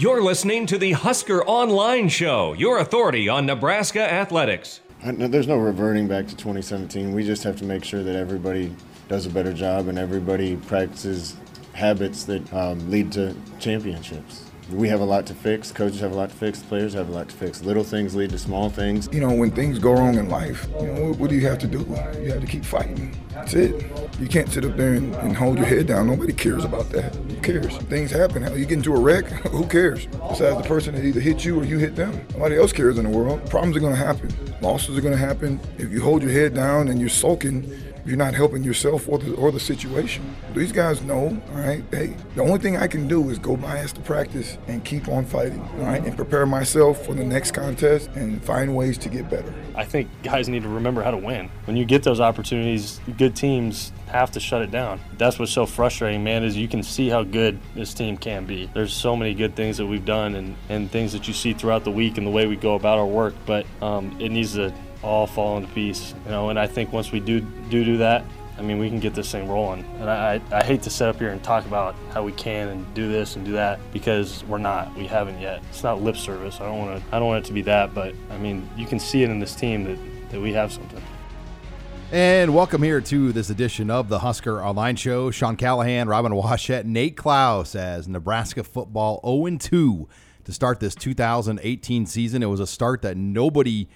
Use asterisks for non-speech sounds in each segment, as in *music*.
You're listening to the Husker Online Show, your authority on Nebraska athletics. There's no reverting back to 2017. We just have to make sure that everybody does a better job and everybody practices habits that um, lead to championships we have a lot to fix. Coaches have a lot to fix. Players have a lot to fix. Little things lead to small things. You know, when things go wrong in life, you know, what, what do you have to do? You have to keep fighting. That's it. You can't sit up there and, and, hold your head down. Nobody cares about that. Who cares? Things happen. You get into a wreck, *laughs* who cares? Besides the person that either hit you or you hit them. Nobody else cares in the world. Problems are going to happen. Losses are going to happen. If you hold your head down and you're sulking, you're not helping yourself or the, or the situation. These guys know, all right, hey, the only thing I can do is go bias to practice and keep on fighting, all right, and prepare myself for the next contest and find ways to get better. I think guys need to remember how to win. When you get those opportunities, good teams have to shut it down. That's what's so frustrating, man, is you can see how good this team can be. There's so many good things that we've done and, and things that you see throughout the week and the way we go about our work, but um, it needs to all fall into piece. You know, and I think once we do do do that, I mean, we can get this thing rolling. And I, I hate to sit up here and talk about how we can and do this and do that because we're not. We haven't yet. It's not lip service. I don't want to. I don't want it to be that. But I mean, you can see it in this team that that we have something. And welcome here to this edition of the Husker Online Show. Sean Callahan, Robin Washut, Nate Clouse as Nebraska football 0 2 to start this 2018 season. It was a start that nobody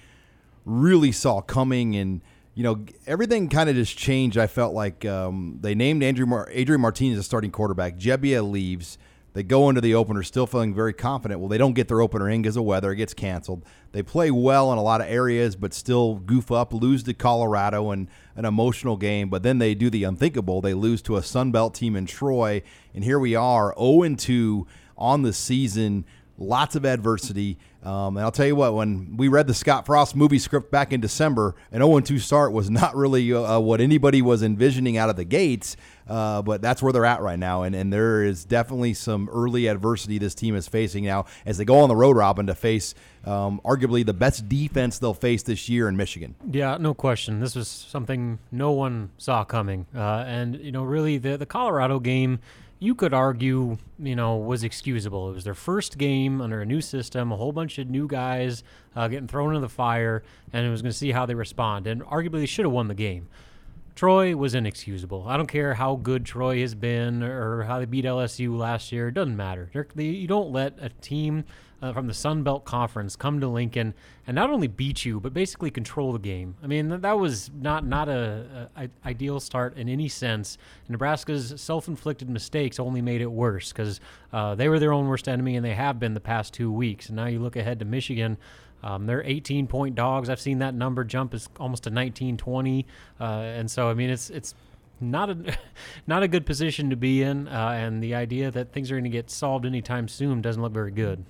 really saw coming and you know everything kind of just changed i felt like um, they named Andrew Mar- adrian martinez as starting quarterback. Gebbia leaves. They go into the opener still feeling very confident. Well they don't get their opener in because of weather. It gets canceled. They play well in a lot of areas but still goof up lose to colorado and an emotional game but then they do the unthinkable. They lose to a Sun Belt team in troy and here we are 0-2 on the season lots of adversity. Um, and I'll tell you what, when we read the Scott Frost movie script back in December, an 0 2 start was not really uh, what anybody was envisioning out of the gates. Uh, but that's where they're at right now. And, and there is definitely some early adversity this team is facing now as they go on the road, Robin, to face um, arguably the best defense they'll face this year in Michigan. Yeah, no question. This was something no one saw coming. Uh, and, you know, really, the, the Colorado game you could argue, you know, was excusable. It was their first game under a new system, a whole bunch of new guys uh, getting thrown into the fire, and it was going to see how they respond. And arguably, they should have won the game. Troy was inexcusable. I don't care how good Troy has been or how they beat LSU last year. It doesn't matter. They, you don't let a team uh, from the Sun Belt Conference come to Lincoln and not only beat you, but basically control the game. I mean, that was not not a, a ideal start in any sense. Nebraska's self-inflicted mistakes only made it worse because uh, they were their own worst enemy, and they have been the past two weeks. And now you look ahead to Michigan. Um, they're 18 point dogs. I've seen that number jump as almost to 19, 20. Uh, and so, I mean, it's, it's, not a *laughs* not a good position to be in, uh, and the idea that things are going to get solved anytime soon doesn't look very good.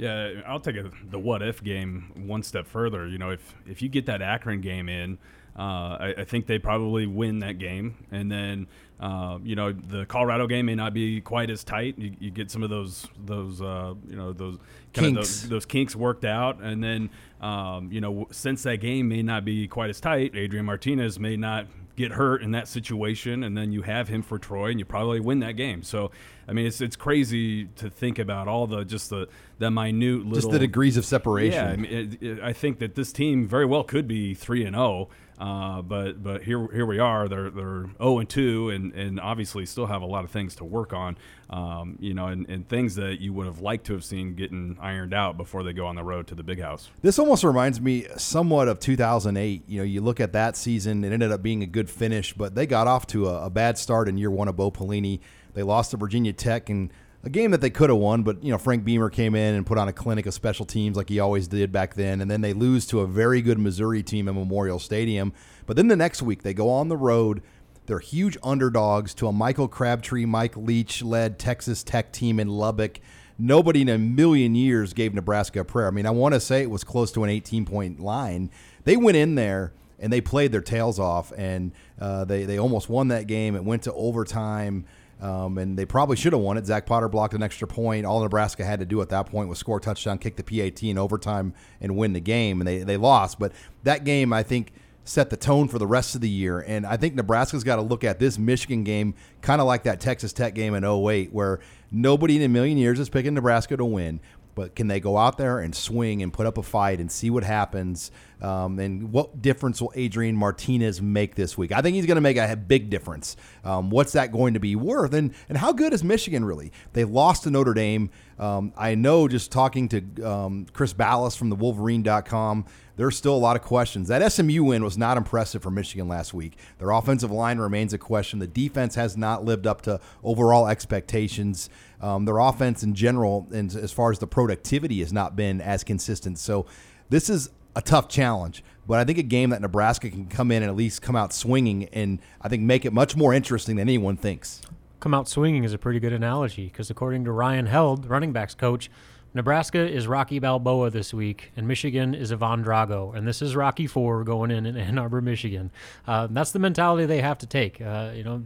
Yeah, I'll take a, the what if game one step further. You know, if if you get that Akron game in, uh, I, I, think they probably win that game, and then uh, you know the Colorado game may not be quite as tight. You, you get some of those those uh, you know those kind kinks. of those, those, kinks worked out, and then um, you know since that game may not be quite as tight, Adrian Martinez may not get hurt in that situation, and then you have him for Troy, and you probably win that game. So, I mean, it's it's crazy to think about all the just the the minute little just the degrees of separation. Yeah, I, mean, it, it, I think that this team very well could be three and zero. Uh, but but here here we are. They're they're zero oh and two, and and obviously still have a lot of things to work on. Um, you know, and, and things that you would have liked to have seen getting ironed out before they go on the road to the big house. This almost reminds me somewhat of 2008. You know, you look at that season; it ended up being a good finish, but they got off to a, a bad start in year one of Bo Pelini. They lost to Virginia Tech and a game that they could have won, but you know Frank Beamer came in and put on a clinic of special teams like he always did back then, and then they lose to a very good Missouri team at Memorial Stadium. But then the next week they go on the road. They're huge underdogs to a Michael Crabtree, Mike Leach led Texas Tech team in Lubbock. Nobody in a million years gave Nebraska a prayer. I mean, I want to say it was close to an 18 point line. They went in there and they played their tails off, and uh, they they almost won that game. It went to overtime. Um, and they probably should have won it. Zach Potter blocked an extra point. All Nebraska had to do at that point was score a touchdown, kick the PAT in overtime, and win the game. And they, they lost. But that game, I think, set the tone for the rest of the year. And I think Nebraska's got to look at this Michigan game kind of like that Texas Tech game in 08, where nobody in a million years is picking Nebraska to win. But can they go out there and swing and put up a fight and see what happens? Um, and what difference will Adrian Martinez make this week? I think he's going to make a big difference. Um, what's that going to be worth? And and how good is Michigan really? They lost to Notre Dame. Um, I know just talking to um, Chris Balas from the Wolverine.com, there's still a lot of questions. That SMU win was not impressive for Michigan last week. Their offensive line remains a question. The defense has not lived up to overall expectations. Um, their offense in general, and as far as the productivity, has not been as consistent. So this is a tough challenge, but I think a game that Nebraska can come in and at least come out swinging and I think make it much more interesting than anyone thinks. Come out swinging is a pretty good analogy because according to Ryan Held, running backs coach, Nebraska is Rocky Balboa this week, and Michigan is Ivan Drago, and this is Rocky Four going in in Ann Arbor, Michigan. Uh, that's the mentality they have to take. Uh, you know,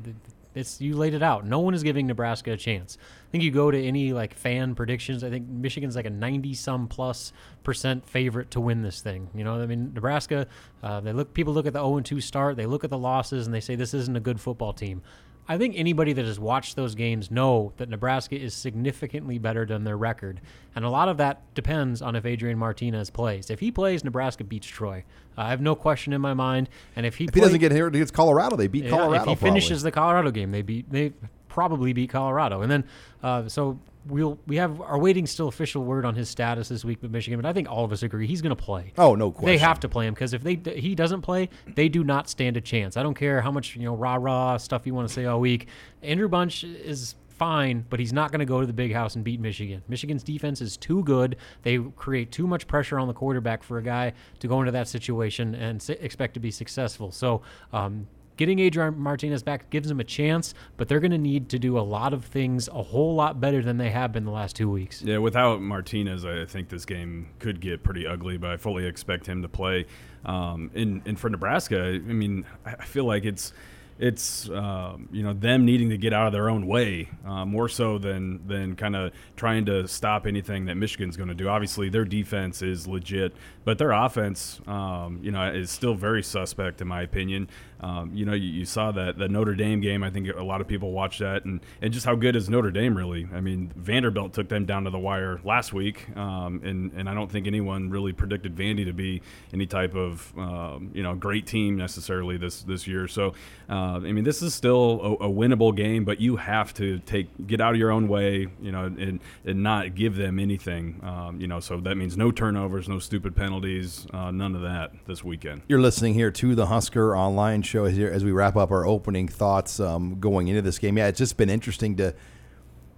it's you laid it out. No one is giving Nebraska a chance. I think you go to any like fan predictions. I think Michigan's like a ninety some plus percent favorite to win this thing. You know, I mean Nebraska. Uh, they look people look at the zero and two start. They look at the losses and they say this isn't a good football team. I think anybody that has watched those games know that Nebraska is significantly better than their record, and a lot of that depends on if Adrian Martinez plays. If he plays, Nebraska beats Troy. Uh, I have no question in my mind. And if he if he doesn't get here against Colorado, they beat yeah, Colorado. If he probably. finishes the Colorado game, they beat they probably beat Colorado, and then uh, so we'll we have are waiting still official word on his status this week with Michigan, but I think all of us agree he's going to play. Oh no question. They have to play him because if they he doesn't play, they do not stand a chance. I don't care how much you know rah rah stuff you want to say all week. Andrew Bunch is fine, but he's not going to go to the big house and beat Michigan. Michigan's defense is too good. They create too much pressure on the quarterback for a guy to go into that situation and expect to be successful. So. Um, Getting Adrian Martinez back gives them a chance, but they're going to need to do a lot of things a whole lot better than they have been the last two weeks. Yeah, without Martinez, I think this game could get pretty ugly, but I fully expect him to play. Um, and, and for Nebraska, I mean, I feel like it's it's um, you know them needing to get out of their own way uh, more so than than kind of trying to stop anything that Michigan's going to do. Obviously, their defense is legit, but their offense, um, you know, is still very suspect in my opinion. Um, you know, you, you, saw that the Notre Dame game. I think a lot of people watched that, and, and just how good is Notre Dame really? I mean, Vanderbilt took them down to the wire last week, um, and and I don't think anyone really predicted Vandy to be any type of um, you know great team necessarily this this year. So, uh, I mean, this is still a, a, winnable game, but you have to take get out of your own way, you know, and and not give them anything, um, you know. So that means no turnovers, no stupid penalties, uh, none of that this weekend. You're listening here to the Husker Online Show show here as we wrap up our opening thoughts um, going into this game. Yeah, it's just been interesting to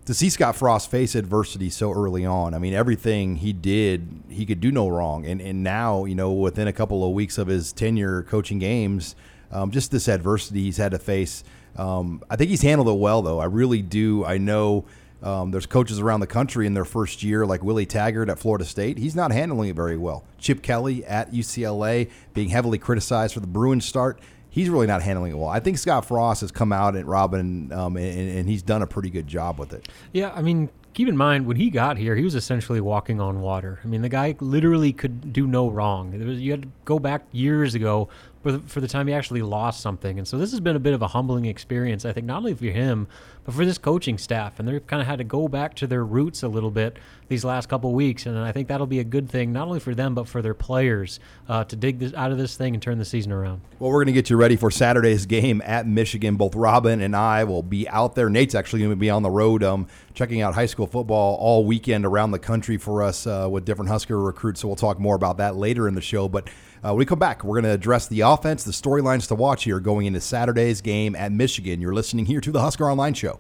to see Scott Frost face adversity so early on. I mean, everything he did, he could do no wrong, and and now you know within a couple of weeks of his tenure coaching games, um, just this adversity he's had to face. Um, I think he's handled it well, though. I really do. I know. Um, there's coaches around the country in their first year, like Willie Taggart at Florida State. He's not handling it very well. Chip Kelly at UCLA being heavily criticized for the Bruins start he's really not handling it well. I think Scott Frost has come out at Robin, um, and, and, he's done a pretty good job with it. Yeah, I mean, keep in mind when he got here, he was essentially walking on water. I mean, the guy literally could do no wrong. Was, you had to go back years ago for the, for the time he actually lost something, and so this has been a bit of a humbling experience. I think not only for him, but for this coaching staff, and they've kind of had to go back to their roots a little bit these last couple weeks, and I think that'll be a good thing not only for them but for their players uh, to dig this, out of this thing and turn the season around. Well, we're going to get you ready for Saturday's game at Michigan. Both Robin and I will be out there. Nate's actually going to be on the road, um, checking out high school football all weekend around the country for us uh, with different Husker recruits. So we'll talk more about that later in the show, but. Uh, when we come back, we're going to address the offense, the storylines to watch here going into Saturday's game at Michigan. You're listening here to the Husker Online Show.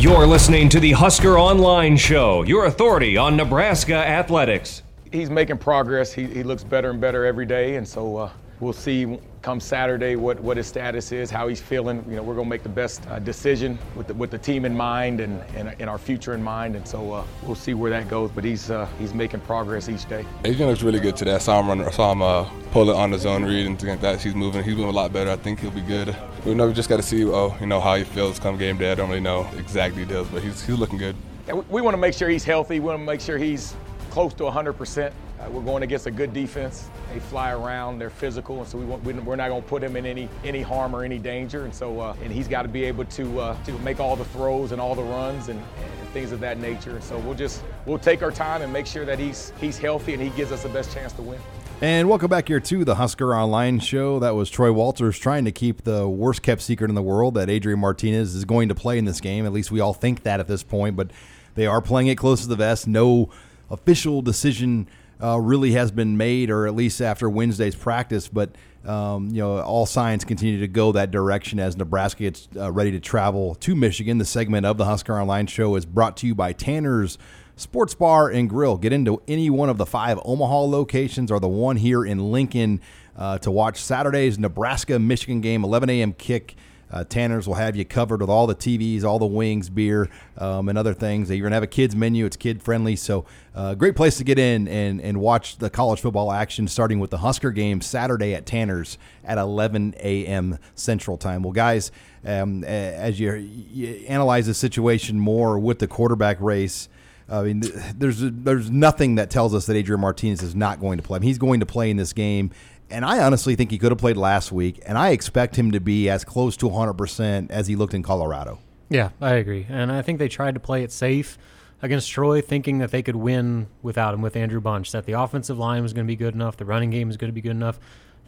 You're listening to the Husker Online Show, your authority on Nebraska athletics. He's making progress. He, he looks better and better every day, and so uh, we'll see come Saturday what, what his status is, how he's feeling. You know, we're going to make the best uh, decision with the, with the team in mind and, and, and our future in mind, and so uh, we'll see where that goes. But he's uh, he's making progress each day. Adrian looks really good today. I saw him run, I saw him uh, pull it on the zone read and things like that. He's moving. He's moving a lot better. I think he'll be good. We know we just got to see, oh, you know, how he feels come game day. I don't really know exact details, but he's he's looking good. Yeah, we, we want to make sure he's healthy. We want to make sure he's close to 100%. Uh, we're going against a good defense. They fly around, they're physical, and so we want, we're not going to put him in any any harm or any danger. And so, uh, and he's got to be able to uh, to make all the throws and all the runs and, and things of that nature. And so we'll just we'll take our time and make sure that he's he's healthy and he gives us the best chance to win. And welcome back here to the Husker Online Show. That was Troy Walters trying to keep the worst kept secret in the world that Adrian Martinez is going to play in this game. At least we all think that at this point, but they are playing it close to the vest. No official decision uh, really has been made, or at least after Wednesday's practice. But um, you know, all signs continue to go that direction as Nebraska gets uh, ready to travel to Michigan. The segment of the Husker Online Show is brought to you by Tanner's Sports Bar and Grill. Get into any one of the five Omaha locations or the one here in Lincoln uh, to watch Saturday's Nebraska Michigan game, 11 a.m. kick. Uh, Tanner's will have you covered with all the TVs, all the wings, beer, um, and other things. You're going to have a kids menu. It's kid friendly. So, uh, great place to get in and, and watch the college football action, starting with the Husker game Saturday at Tanner's at 11 a.m. Central Time. Well, guys, um, as you, you analyze the situation more with the quarterback race, I mean, there's there's nothing that tells us that Adrian Martinez is not going to play. I mean, he's going to play in this game, and I honestly think he could have played last week, and I expect him to be as close to 100% as he looked in Colorado. Yeah, I agree, and I think they tried to play it safe against Troy, thinking that they could win without him with Andrew Bunch, that the offensive line was going to be good enough, the running game was going to be good enough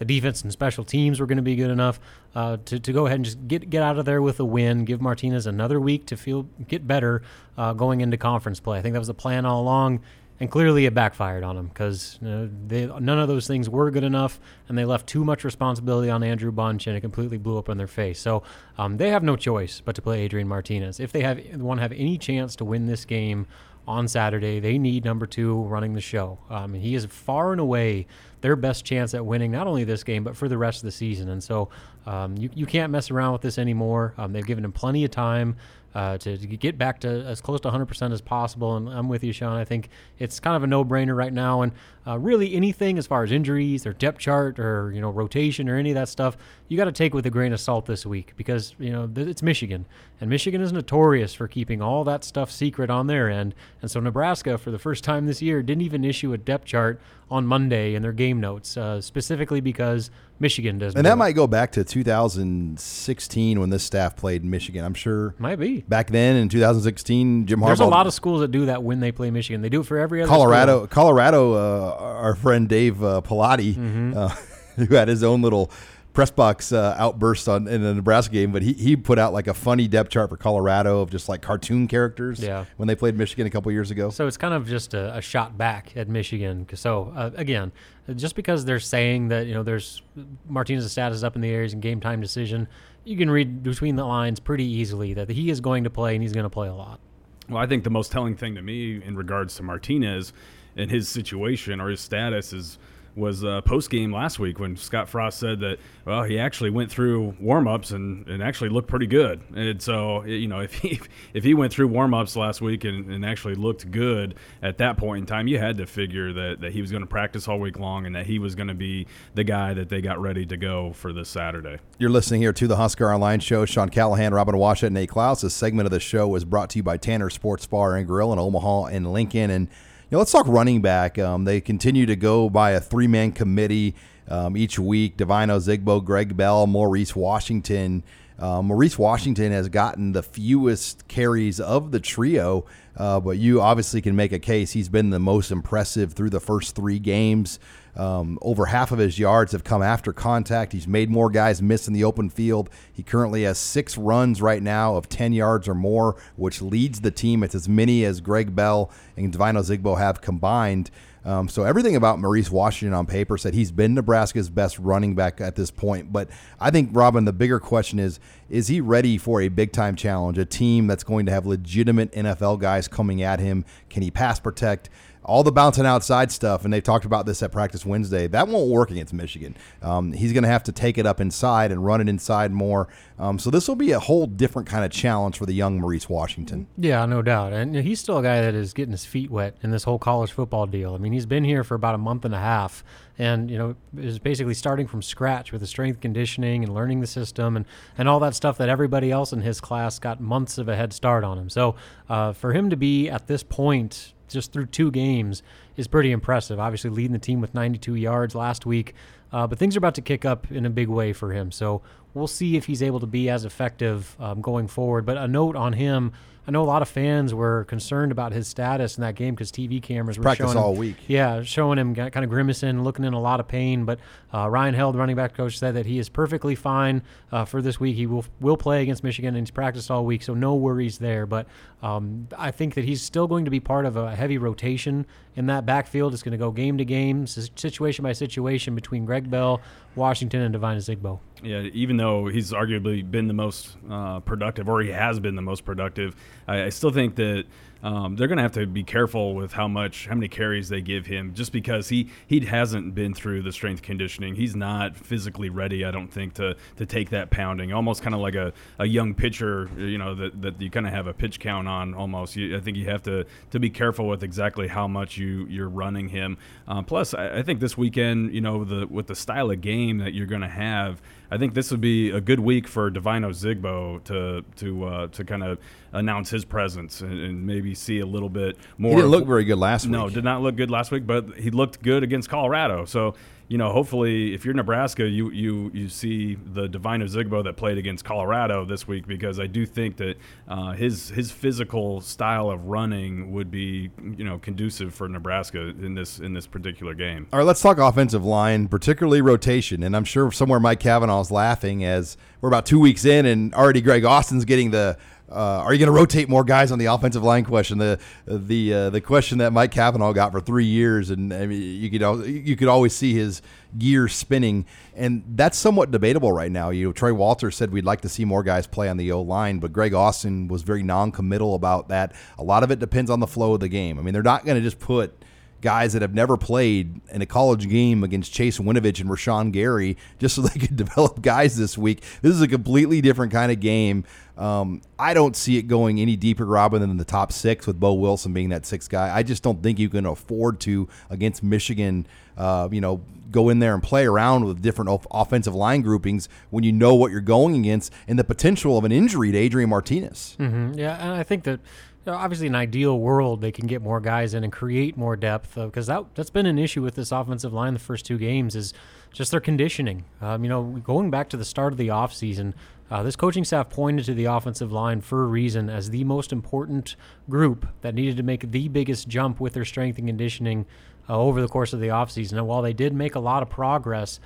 the defense and special teams were going to be good enough uh, to, to go ahead and just get get out of there with a win. Give Martinez another week to feel get better uh, going into conference play. I think that was the plan all along, and clearly it backfired on him because you know, none of those things were good enough, and they left too much responsibility on Andrew Bunch, and it completely blew up in their face. So um, they have no choice but to play Adrian Martinez if they have want to have any chance to win this game on Saturday. They need number two running the show. Um, and he is far and away their best chance at winning not only this game but for the rest of the season. And so um, you you can't mess around with this anymore. Um, they've given him plenty of time uh, to, to, get back to as close to 100% as possible. And I'm with you, Sean. I think it's kind of a no-brainer right now. And uh, really, anything as far as injuries or depth chart or you know rotation or any of that stuff, you got to take with a grain of salt this week because you know it's Michigan, and Michigan is notorious for keeping all that stuff secret on their end. And so Nebraska, for the first time this year, didn't even issue a depth chart on Monday in their game notes, uh, specifically because Michigan does. And that might go back to 2016 when this staff played Michigan. I'm sure. Might be. Back then in 2016, Jim Harbaugh. There's a lot of schools that do that when they play Michigan. They do it for every other. Colorado, school. Colorado. Uh, our friend Dave uh, Plati, mm-hmm. uh, *laughs* who had his own little press box uh, outburst on in the Nebraska game, but he, he put out like a funny depth chart for Colorado of just like cartoon characters. Yeah. when they played Michigan a couple years ago. So it's kind of just a, a shot back at Michigan. So uh, again, just because they're saying that you know there's Martinez's status up in the air, he's in game time decision, you can read between the lines pretty easily that he is going to play and he's going to play a lot. Well, I think the most telling thing to me in regards to Martinez and his situation or his status is was uh, post game last week when Scott Frost said that well he actually went through warm ups and, and actually looked pretty good and so you know *laughs* if he if he went through warm ups last week and, and actually looked good at that point in time you had to figure that, that he was going to practice all week long and that he was going to be the guy that they got ready to go for this Saturday. You're listening here to the Husker Online Show. Sean Callahan, Robin Washut, and Nate Clouse. This segment of the show was brought to you by Tanner Sports Bar and Grill in Omaha and Lincoln and know, let's talk running back. Um, they continue to go by a three man committee um, each week. Devine Ozigbo, Greg Bell, Maurice Washington. Uh, Maurice Washington has gotten the fewest carries of the trio, uh, but you obviously can make a case he's been the most impressive through the first three games. Um, over half of his yards have come after contact. He's made more guys miss in the open field. He currently has six runs right now of 10 yards or more, which leads the team. It's as many as Greg Bell and Devine Ozigbo have combined. Um, so everything about Maurice Washington on paper said he's been Nebraska's best running back at this point. But I think Robin, the bigger question is: Is he ready for a big time challenge? A team that's going to have legitimate NFL guys coming at him? Can he pass protect? All the bouncing outside stuff, and they've talked about this at practice Wednesday. That won't work against Michigan. Um, he's going to have to take it up inside and run it inside more. Um, so this will be a whole different kind of challenge for the young Maurice Washington. Yeah, no doubt. And he's still a guy that is getting his feet wet in this whole college football deal. I mean, he's been here for about a month and a half, and you know is basically starting from scratch with the strength conditioning and learning the system and and all that stuff that everybody else in his class got months of a head start on him. So uh, for him to be at this point just through two games is pretty impressive. Obviously, leading the team with 92 yards last week, uh, but things are about to kick up in a big way for him. So we'll see if he's able to be as effective um, going forward. But a note on him. I know a lot of fans were concerned about his status in that game because TV cameras were Practice showing him, all week. Yeah, showing him kind of grimacing, looking in a lot of pain. But uh, Ryan Held, running back coach, said that he is perfectly fine uh, for this week. He will will play against Michigan and he's practiced all week, so no worries there. But um, I think that he's still going to be part of a heavy rotation in that backfield. It's going to go game to game, situation by situation between Greg Bell, Washington, and Devine Ozigbo. Yeah, even though he's arguably been the most uh, productive, or he has been the most productive, I, I still think that um, they're going to have to be careful with how much, how many carries they give him, just because he he hasn't been through the strength conditioning. He's not physically ready, I don't think, to to take that pounding. Almost kind of like a, a young pitcher, you know, that, that you kind of have a pitch count on. Almost, you, I think you have to to be careful with exactly how much you you're running him. Uh, plus, I, I think this weekend, you know, the with the style of game that you're going to have. I think this would be a good week for Devine Ozigbo to to uh, to kind of announce his presence and, and, maybe see a little bit more. He didn't look very good last week. No, did not look good last week, but he looked good against Colorado. So you know, hopefully, if you're Nebraska, you you you see the Devine Ozigbo that played against Colorado this week because I do think that uh, his his physical style of running would be you know conducive for Nebraska in this in this particular game. All right, let's talk offensive line, particularly rotation, and I'm sure somewhere Mike Cavanaugh's laughing as we're about two weeks in and already Greg Austin's getting the uh, are you going to rotate more guys on the offensive line question? The the uh, the question that Mike Cavanaugh got for three years, and I mean, you could you could always see his gears spinning, and that's somewhat debatable right now. You know, Troy Walter said we'd like to see more guys play on the O line, but Greg Austin was very non-committal about that. A lot of it depends on the flow of the game. I mean, they're not going to just put guys that have never played in a college game against Chase Winovich and Rashan Gary just *laughs* so they could develop guys this week. This is a completely different kind of game. Um, I don't see it going any deeper, Robin, than the top six with Boe Wilson being that sixth guy. I just don't think you can afford to against Michigan. Uh, you know, go in there and play around with different offensive line groupings when you know what you're going against and the potential of an injury to Adrian Martinez. Mm-hmm. Yeah, and I think that you know, obviously, an ideal world, they can get more guys in and create more depth because uh, that that's been an issue with this offensive line the first two games is just their conditioning. Um, you know, going back to the start of the offseason, uh, this coaching staff pointed to the offensive line for a reason as the most important group that needed to make the biggest jump with their strength and conditioning uh, over the course of the offseason. And while they did make a lot of progress,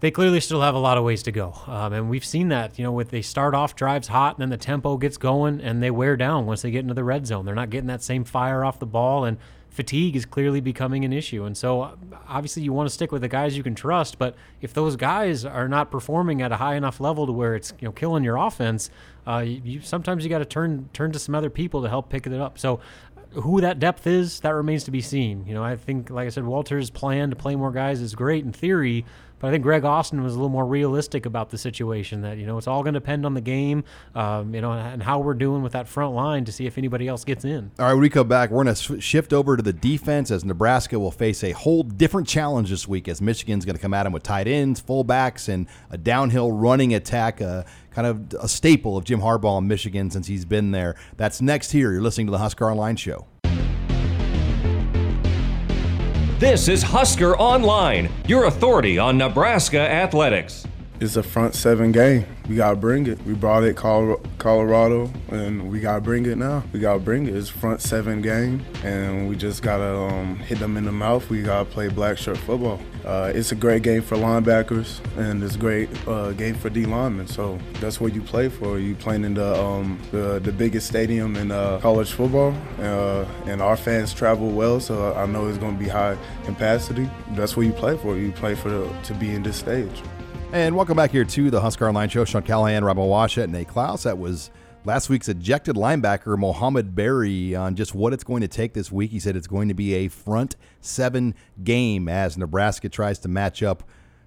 they clearly still have a lot of ways to go. Um, and we've seen that, you know, with they start off drives hot and then the tempo gets going and they wear down once they get into the red zone. They're not getting that same fire off the ball and fatigue is clearly becoming an issue. And so obviously you want to stick with the guys you can trust, but if those guys are not performing at a high enough level to where it's, you know, killing your offense, uh, you sometimes you got to turn turn to some other people to help pick it up. So who that depth is, that remains to be seen. You know, I think, like I said, Walter's plan to play more guys is great in theory, but I think Greg Austin was a little more realistic about the situation. That you know, it's all going to depend on the game, um, you know, and how we're doing with that front line to see if anybody else gets in. All right, when we come back, we're going to shift over to the defense as Nebraska will face a whole different challenge this week. As Michigan's going to come at them with tight ends, fullbacks, and a downhill running attack. Uh, kind of a staple of Jim Harbaugh in Michigan since he's been there. That's next here. You're listening to the Husker Online Show. This is Husker Online, your authority on Nebraska athletics. It's a front seven game. We gotta bring it. We brought it Colorado, and we gotta bring it now. We gotta bring it. It's front seven game, and we just gotta um, hit them in the mouth. We gotta play black shirt football. Uh, it's a great game for linebackers, and it's a great uh, game for D linemen. So that's what you play for. You playing in the um, the, the, biggest stadium in uh, college football, uh, and our fans travel well. So I know it's gonna be high capacity. That's what you play for. You play for the, to be in this stage. And welcome back here to the Husker Online Show. Sean Callahan, Robin Washut, and Nate Clouse. That was last week's ejected linebacker, Mohamed Barry, on just what it's going to take this week. He said it's going to be a front seven game as Nebraska tries to match up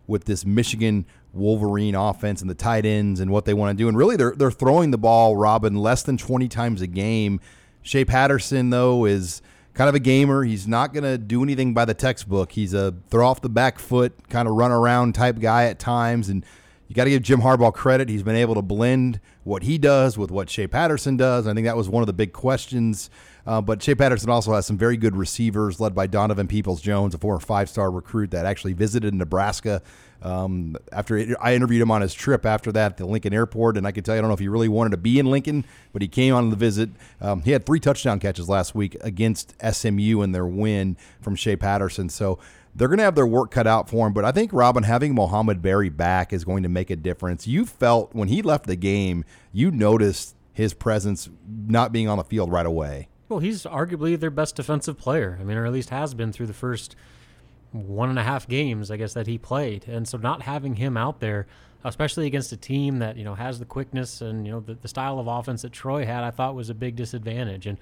with this Michigan Wolverine offense and the tight ends and what they want to do. And really, they're, they're throwing the ball, Robin, less than 20 times a game. Shea Patterson, though, is – kind of a gamer. He's not going to do anything by the textbook. He's a throw off the back foot, kind of run around type guy at times. And you got to give Jim Harbaugh credit. He's been able to blend what he does with what Shea Patterson does. I think that was one of the big questions. Uh, but Shea Patterson also has some very good receivers, led by Donovan Peoples Jones, a former five star recruit that actually visited Nebraska. Um, after it, I interviewed him on his trip after that at the Lincoln Airport, and I can tell you, I don't know if he really wanted to be in Lincoln, but he came on the visit. Um, he had three touchdown catches last week against SMU in their win from Shea Patterson. So they're going to have their work cut out for him. But I think, Robin, having Mohamed Barry back is going to make a difference. You felt when he left the game, you noticed his presence not being on the field right away. Well, he's arguably their best defensive player. I mean, or at least has been through the first one and a half games, I guess, that he played. And so not having him out there, especially against a team that, you know, has the quickness and, you know, the, the style of offense that Troy had, I thought was a big disadvantage. And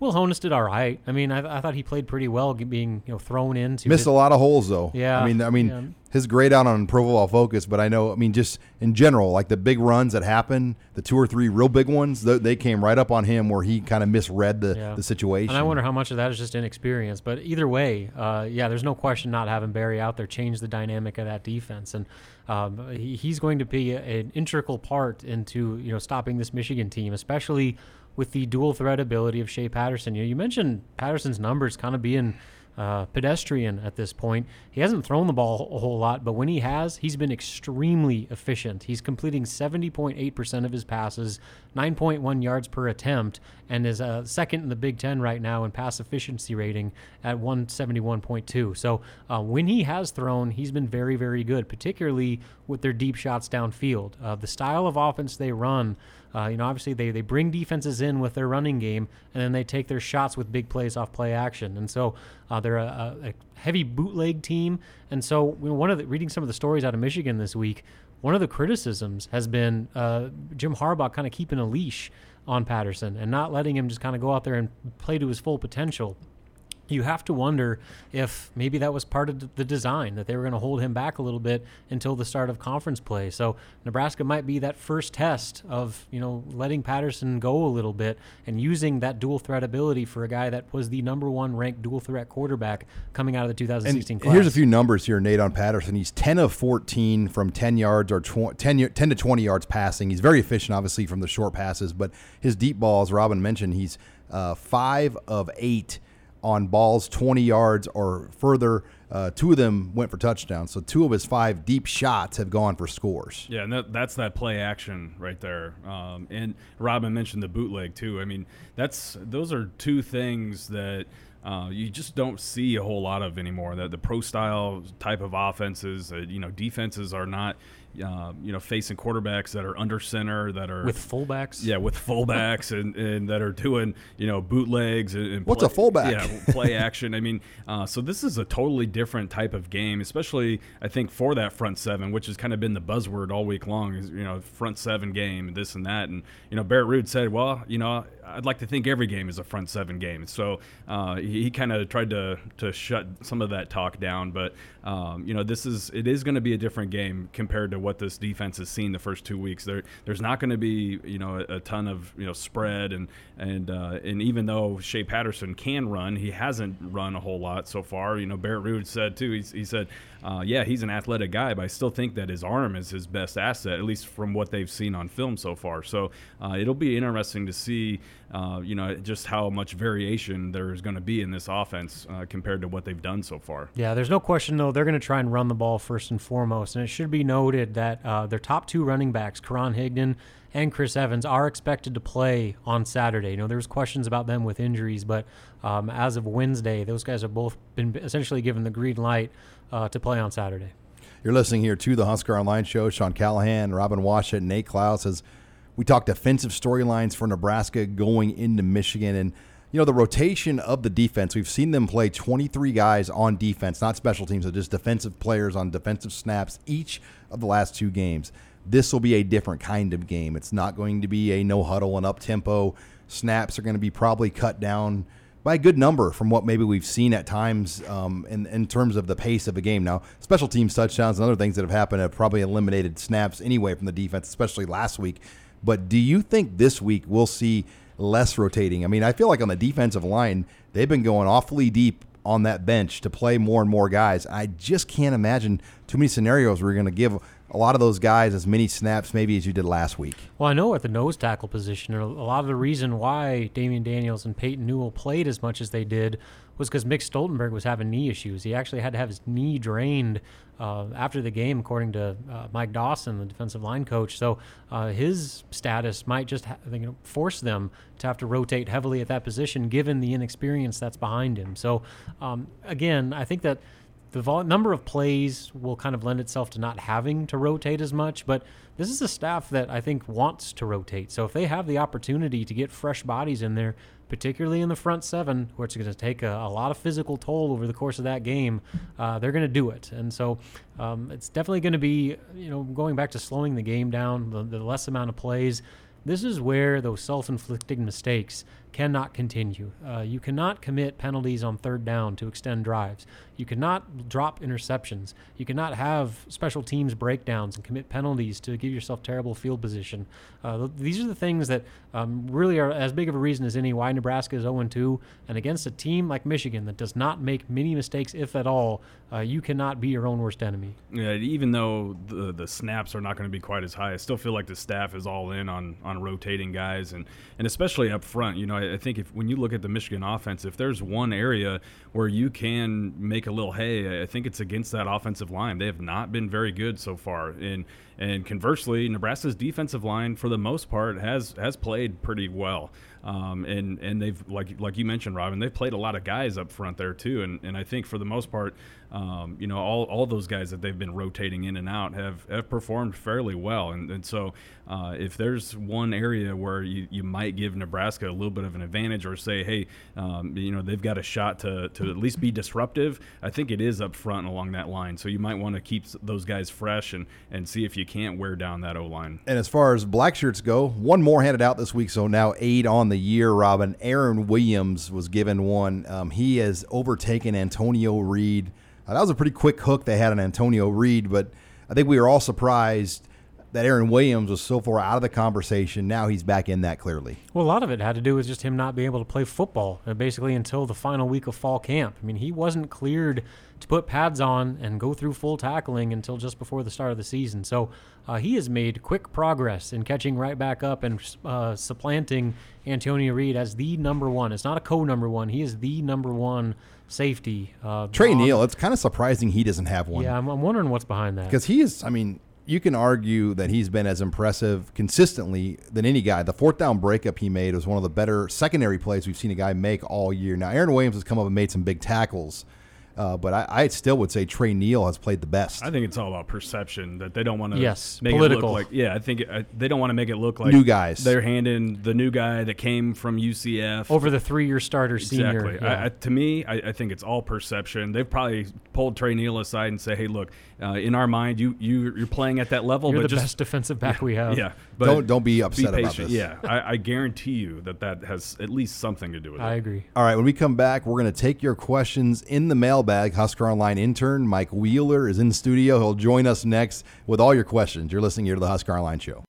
Will Honas did all right. I mean, I, I thought he played pretty well, being you know thrown into. Missed it. a lot of holes though. Yeah, I mean, I mean, yeah. his grade out on Pro Football Focus, but I know, I mean, just in general, like the big runs that happen, the two or three real big ones, th- they came right up on him where he kind of misread the, Yeah. the situation. And I wonder how much of that is just inexperience. But either way, uh, yeah, there's no question not having Barry out there changed the dynamic of that defense, and um, he, he's going to be a, an integral part into you know stopping this Michigan team, especially with the dual threat ability of Shea Patterson. You know, you mentioned Patterson's numbers kind of being. Uh, pedestrian at this point. He hasn't thrown the ball a whole lot, but when he has, he's been extremely efficient. He's completing 70.8% of his passes, 9.1 yards per attempt, and is uh, second in the Big Ten right now in pass efficiency rating at 171.2. So uh, when he has thrown, he's been very, very good, particularly with their deep shots downfield. Uh, the style of offense they run, uh, you know, obviously they, they bring defenses in with their running game, and then they take their shots with big plays off play action. And so uh, they're a, a heavy bootleg team. And so you know, one of the reading some of the stories out of Michigan this week, one of the criticisms has been uh, Jim Harbaugh kind of keeping a leash on Patterson and not letting him just kind of go out there and play to his full potential. You have to wonder if maybe that was part of the design that they were going to hold him back a little bit until the start of conference play. So Nebraska might be that first test of you know letting Patterson go a little bit and using that dual threat ability for a guy that was the number one ranked dual threat quarterback coming out of the 2016 And class. here's a few numbers here, Nate, on Patterson. He's 10 of 14 from 10 yards or tw- 10, 10 to 20 yards passing. He's very efficient, obviously, from the short passes, but his deep balls, Robin mentioned, he's uh, 5 of 8 on balls 20 yards or further. Uh, two of them went for touchdowns. So two of his five deep shots have gone for scores. Yeah, and that, that's that play action right there. Um, and Robin mentioned the bootleg too. I mean, that's those are two things that uh, you just don't see a whole lot of anymore. That the pro style type of offenses, uh, you know, defenses are not. Uh, you know, facing quarterbacks that are under center, that are with fullbacks. yeah, with fullbacks and, and that are doing you know bootlegs and, and What's a fullback? Yeah, play action. I mean, uh, so this is a totally different type of game, especially I think for that front seven, which has kind of been the buzzword all week long. Is you know front seven game, this and that, and you know Barrett Ruud said, well, you know, I'd like to think every game is a front seven game. So uh, he, he kind of tried to to shut some of that talk down, but um, you know this is it is going to be a different game compared to what this defense has seen the first two weeks. There there's not going to be you know a, a ton of you know spread and and uh, and even though Shea Patterson can run, he hasn't run a whole lot so far. You know Barrett Ruud said too. He, he said, uh, yeah, he's an athletic guy, but I still think that his arm is his best asset, at least from what they've seen on film so far. So uh, it'll be interesting to see. Uh, you know, just how much variation there's going to be in this offense uh, compared to what they've done so far. Yeah, there's no question though they're going to try and run the ball first and foremost, and it should be noted that uh, their top two running backs, Karan Higdon and Chris Evans, are expected to play on Saturday. You know, there was questions about them with injuries, but um, as of Wednesday, those guys have both been essentially given the green light uh, to play on Saturday. You're listening here to the Husker Online Show. Sean Callahan, Robin Washut, Nate Clouse as we talk defensive storylines for Nebraska going into Michigan. And, you know, the rotation of the defense, we've seen them play 23 guys on defense, not special teams, so just defensive players on defensive snaps each of the last two games. This will be a different kind of game. It's not going to be a no huddle and up tempo. Snaps are going to be probably cut down by a good number from what maybe we've seen at times um, in, in terms of the pace of a game. Now, special teams touchdowns and other things that have happened have probably eliminated snaps anyway from the defense, especially last week. But do you think this week we'll see less rotating? I mean, I feel like on the defensive line, they've been going awfully deep on that bench to play more and more guys. I just can't imagine too many scenarios where you're going to give a lot of those guys as many snaps maybe as you did last week. Well, I know at the nose tackle position, a lot of the reason why Damion Daniels and Peyton Newell played as much as they did was because Mick Stoltenberg was having knee issues. He actually had to have his knee drained uh, after the game, according to uh, Mike Dawson, the defensive line coach. So uh, his status might just ha- you know, force them to have to rotate heavily at that position, given the inexperience that's behind him. So um, again, I think that the vol- number of plays will kind of lend itself to not having to rotate as much, but this is a staff that I think wants to rotate. So if they have the opportunity to get fresh bodies in there, particularly in the front seven, where it's going to take a, a, lot of physical toll over the course of that game, uh, they're going to do it. And so um, it's definitely going to be, you know, going back to slowing the game down, the, the less amount of plays. This is where those self inflicted mistakes cannot continue. Uh, you cannot commit penalties on third down to extend drives. You cannot drop interceptions. You cannot have special teams breakdowns and commit penalties to give yourself terrible field position. Uh, these are the things that um, really are as big of a reason as any why Nebraska is 0 2. And against a team like Michigan that does not make many mistakes, if at all, uh, you cannot be your own worst enemy. Yeah, even though the the snaps are not going to be quite as high, I still feel like the staff is all in on on rotating guys and and especially up front. You know, I, I think if when you look at the Michigan offense, if there's one area where you can make a little hay, I think it's against that offensive line. They have not been very good so far. And and conversely, Nebraska's defensive line, for the most part, has has played pretty well. Um, and and they've like like you mentioned, Robin, they've played a lot of guys up front there too. And and I think for the most part, um, you know, all, all those guys that they've been rotating in and out have, have performed fairly well. And, and so, uh, if there's one area where you, you might give Nebraska a little bit of an advantage or say, hey, um, you know, they've got a shot to, to at least be disruptive, I think it is up front along that line. So, you might want to keep those guys fresh and, and see if you can't wear down that O line. And as far as black shirts go, one more handed out this week. So now eight on the year, Robin. Aaron Williams was given one. Um, he has overtaken Antonio Reed uh, that was a pretty quick hook they had on Antonio Reed, but I think we were all surprised that Aaron Williams was so far out of the conversation. Now he's back in that clearly. Well, a lot of it had to do with just him not being able to play football uh, basically until the final week of fall camp. I mean, he wasn't cleared to put pads on and go through full tackling until just before the start of the season. So uh, he has made quick progress in catching right back up and uh, supplanting Antonio Reed as the number one. It's not a co number one, he is the number one safety. Uh, Trey on, Neal, it's kind of surprising he doesn't have one. Yeah, I'm, I'm wondering what's behind that. Because he is, I mean, you can argue that he's been as impressive consistently than any guy. The fourth down breakup he made was one of the better secondary plays we've seen a guy make all year. Now, Aaron Williams has come up and made some big tackles. Uh, but I, I, still would say Tre Neal has played the best. I think it's all about perception that they don't want to yes, make political. it look like yeah. I think uh, they don't want to make it look like new guys. They're handing the new guy that came from UCF over the three-year starter exactly. senior. Yeah. I, to me, I, think it's all perception. They've probably pulled Tre Neal aside and say, "Hey, look, uh, in our mind, you you you're playing at that level. You're but the just, best defensive back we have. *laughs* Yeah, but don't don't be upset be about this. Yeah, I, I, guarantee you that that has at least something to do with it. I agree. All right, when we come back, we're going to take your questions in the mailbag. Husker Online intern Mike Wheeler is in the studio. He'll join us next with all your questions. You're listening here to the Husker Online Show.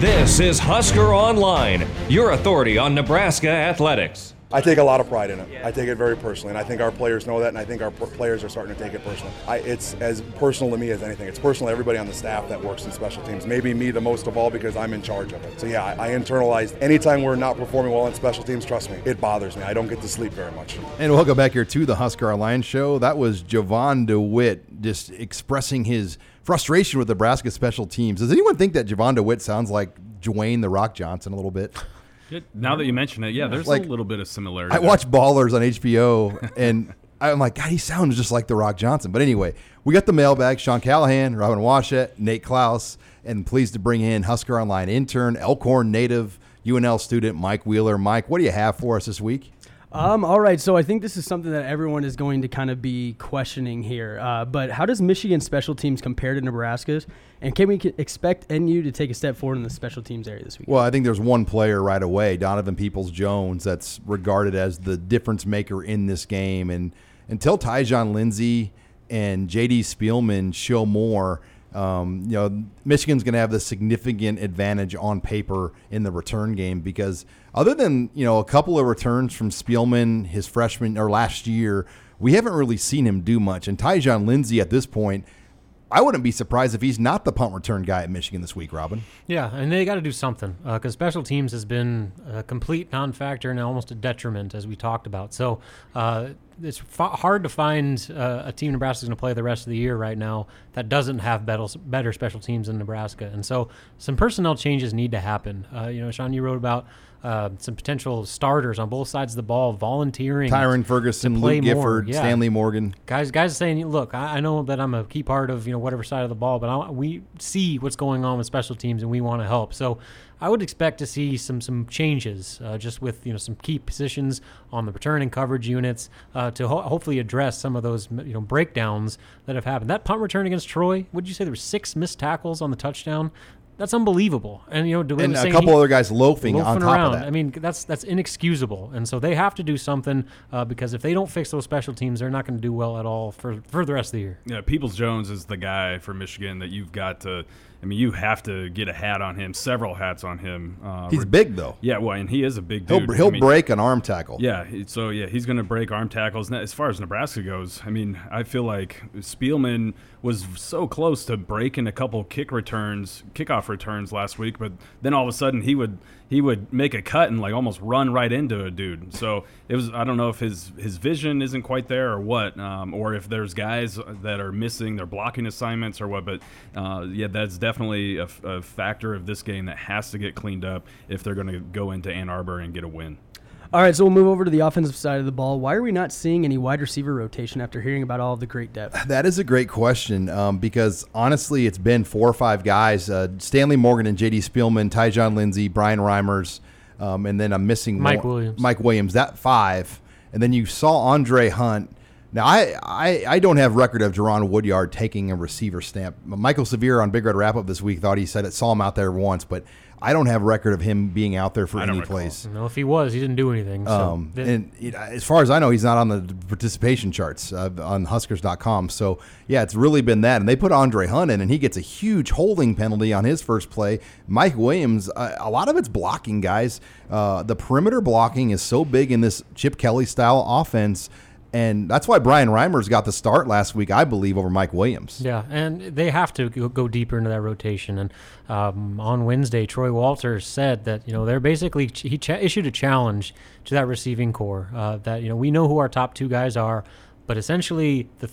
This is Husker Online, your authority on Nebraska athletics. I take a lot of pride in it. I take it very personally, and I think our players know that, and I think our players are starting to take it personally. I, it's as personal to me as anything. It's personal to everybody on the staff that works in special teams. Maybe me the most of all because I'm in charge of it. So yeah, I, I internalized. Anytime we're not performing well in special teams, trust me, it bothers me. I don't get to sleep very much. And welcome back here to the Husker Online Show. That was Jovan Dewitt just expressing his frustration with Nebraska special teams. Does anyone think that Jovan Dewitt sounds like Dwayne the Rock Johnson a little bit? Now that you mention it, yeah, there's like, a little bit of similarity. I there. watch Ballers on HBO, and *laughs* I'm like, God, he sounds just like The Rock Johnson. But anyway, we got the mailbag. Sean Callahan, Robin Washut, Nate Clouse, and pleased to bring in Husker Online intern, Elkhorn native, UNL student Mike Wheeler. Mike, what do you have for us this week? Um, all right, so I think this is something that everyone is going to kind of be questioning here. Uh, but how does Michigan special teams compare to Nebraska's? And can we expect NU to take a step forward in the special teams area this week? Well, I think there's one player right away, Donovan Peoples Jones, that's regarded as the difference maker in this game. And until Tyjon Lindsey and JD Spielman show more, um, you know, Michigan's going to have the significant advantage on paper in the return game because other than you know a couple of returns from Spielman his freshman or last year, we haven't really seen him do much. And Tyjon Lindsey at this point, I wouldn't be surprised if he's not the punt return guy at Michigan this week, Robin. Yeah, and they got to do something because uh, special teams has been a complete non-factor and almost a detriment, as we talked about. So uh, it's f- hard to find uh, a team Nebraska's going to play the rest of the year right now that doesn't have better, better special teams than Nebraska. And so some personnel changes need to happen. Uh, you know, Sean, you wrote about uh, some potential starters on both sides of the ball volunteering. Tyron Ferguson, Luke Gifford, yeah. Stanley Morgan. Guys, guys are saying, look, I, I, know that I'm a key part of you know whatever side of the ball, but I, we see what's going on with special teams and we want to help. So I would expect to see some some changes, uh, just with you know some key positions on the return and coverage units uh, to ho- hopefully address some of those you know breakdowns that have happened. That punt return against Troy, would you say there were six missed tackles on the touchdown? That's unbelievable. And you know, and a couple other guys loafing, loafing on top around. of that. I mean, that's that's inexcusable. And so they have to do something uh, because if they don't fix those special teams, they're not going to do well at all for for the rest of the year. Yeah, Peoples Jones is the guy for Michigan that you've got to I mean, you have to get a hat on him, several hats on him. Uh, he's big though. Yeah, well, and he is a big dude. He'll, he'll I mean, break an arm tackle. Yeah, so yeah, he's going to break arm tackles. As far as Nebraska goes, I mean, I feel like Spielman was so close to breaking a couple kick returns, kickoff returns last week, but then all of a sudden he would he would make a cut and like almost run right into a dude. So it was I don't know if his his vision isn't quite there or what, um, or if there's guys that are missing their blocking assignments or what. But uh, yeah, that's definitely a, a factor of this game that has to get cleaned up if they're going to go into Ann Arbor and get a win. All right, so we'll move over to the offensive side of the ball. Why are we not seeing any wide receiver rotation after hearing about all of the great depth? That is a great question um, because honestly, it's been four or five guys: uh, Stanley Morgan and J.D. Spielman, Tyjon Lindsey, Bryan Reimers, um, and then I'm missing Mike Williams. Mike Williams. That five, and then you saw Andre Hunt. Now, I, I, I don't have record of Jaron Woodyard taking a receiver stamp. Michael Severe on Big Red Wrap Up this week thought he said it, saw him out there once, but I don't have a record of him being out there for any place. No, if he was, he didn't do anything. So um, and it, as far as I know, he's not on the participation charts uh, on Huskers.com. So yeah, it's really been that. And they put Andre Hunt in, and he gets a huge holding penalty on his first play. Mike Williams, uh, a lot of it's blocking, guys. Uh, the perimeter blocking is so big in this Chip Kelly style offense and that's why Bryan Reimers got the start last week, I believe, over Mike Williams. Yeah, and they have to go deeper into that rotation. And um, on Wednesday, Troy Walters said that you know they're basically he ch- issued a challenge to that receiving core uh, that you know we know who our top two guys are, but essentially the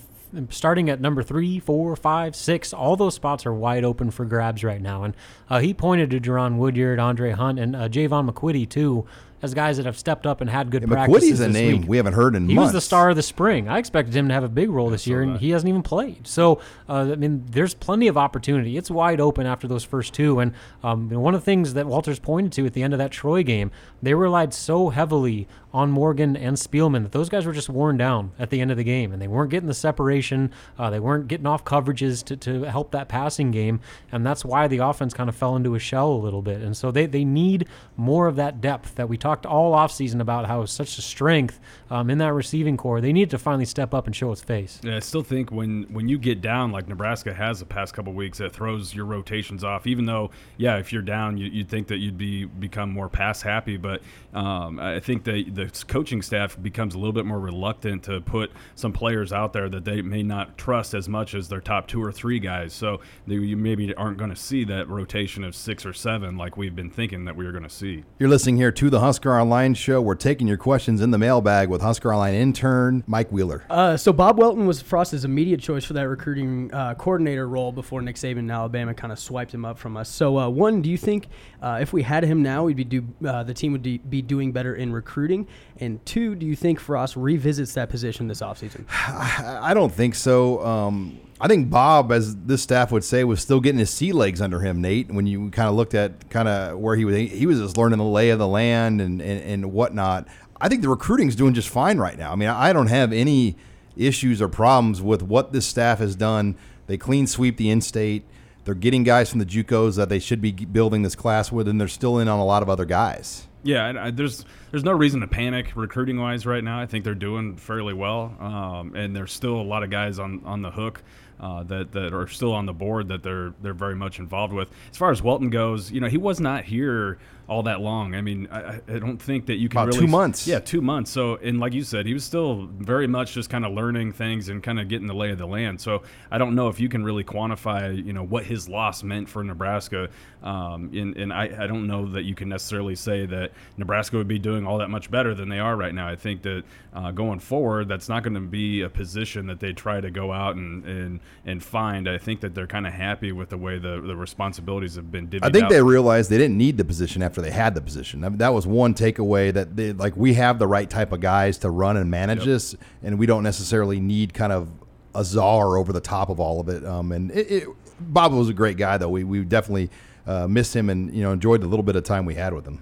starting at number three, four, five, six, all those spots are wide open for grabs right now. And uh, he pointed to Jaron Woodyard, Andre Hunt, and uh, Javon McQuitty too as guys that have stepped up and had good yeah, practices. McQuitty's a name week. we haven't heard in he months. was the star of the spring. I expected him to have a big role this year, and he hasn't even played. So, uh, I mean, there's plenty of opportunity. It's wide open after those first two. And um, one of the things that Walters pointed to at the end of that Troy game, they relied so heavily on Morgan and Spielman that those guys were just worn down at the end of the game, and they weren't getting the separation. Uh, they weren't getting off coverages to, to help that passing game, and that's why the offense kind of fell into a shell a little bit. And so they, they need more of that depth that we talked all offseason about how such a strength um, in that receiving core. They need to finally step up and show its face. Yeah, I still think when when you get down like Nebraska has the past couple weeks, it throws your rotations off. Even though, yeah, if you're down, you, would think that you'd be become more pass happy, but um, I think the the coaching staff becomes a little bit more reluctant to put some players out there that they may not trust as much as their top two or three guys. So they, you maybe aren't going to see that rotation of six or seven like we've been thinking that we were going to see. You're listening here to the Husker Online Show. We're taking your questions in the mailbag with Husker Online intern Mike Wheeler. Uh, so Bob Welton was Frost's immediate choice for that recruiting uh, coordinator role before Nick Saban in Alabama kind of swiped him up from us. So uh, one, do you think uh, if we had him now, we'd be do uh, the team would be doing better in recruiting? And two, do you think Frost revisits that position this offseason? *sighs* I don't think so. Um, I think Bob, as this staff would say, was still getting his sea legs under him, Nate. When you kind of looked at kind of where he was, he was just learning the lay of the land and, and, and whatnot. I think the recruiting's doing just fine right now. I mean, I don't have any issues or problems with what this staff has done. They clean sweep the in-state. They're getting guys from the JUCOs that they should be building this class with, and they're still in on a lot of other guys. Yeah, I, there's there's no reason to panic recruiting wise right now. I think they're doing fairly well, um, and there's still a lot of guys on, on the hook uh, that that are still on the board that they're they're very much involved with. As far as Welton goes, you know, he was not here all that long. I mean, I, I- don't think that you can About really two months. Yeah, two months. So, and like you said, he was still very much just kind of learning things and kind of getting the lay of the land. So, I don't know if you can really quantify, you know, what his loss meant for Nebraska. Um, and and I, I don't know that you can necessarily say that Nebraska would be doing all that much better than they are right now. I think that uh, going forward, that's not going to be a position that they try to go out and and, and find. I think that they're kind of happy with the way the, the responsibilities have been divvied I think out. they realized they didn't need the position after they had the position. I mean, that was one takeaway that they, like we have the right type of guys to run and manage Yep. this, and we don't necessarily need kind of a czar over the top of all of it. Um, and it, it, Bob was a great guy, though. We we definitely uh, missed him, and you know enjoyed the little bit of time we had with him.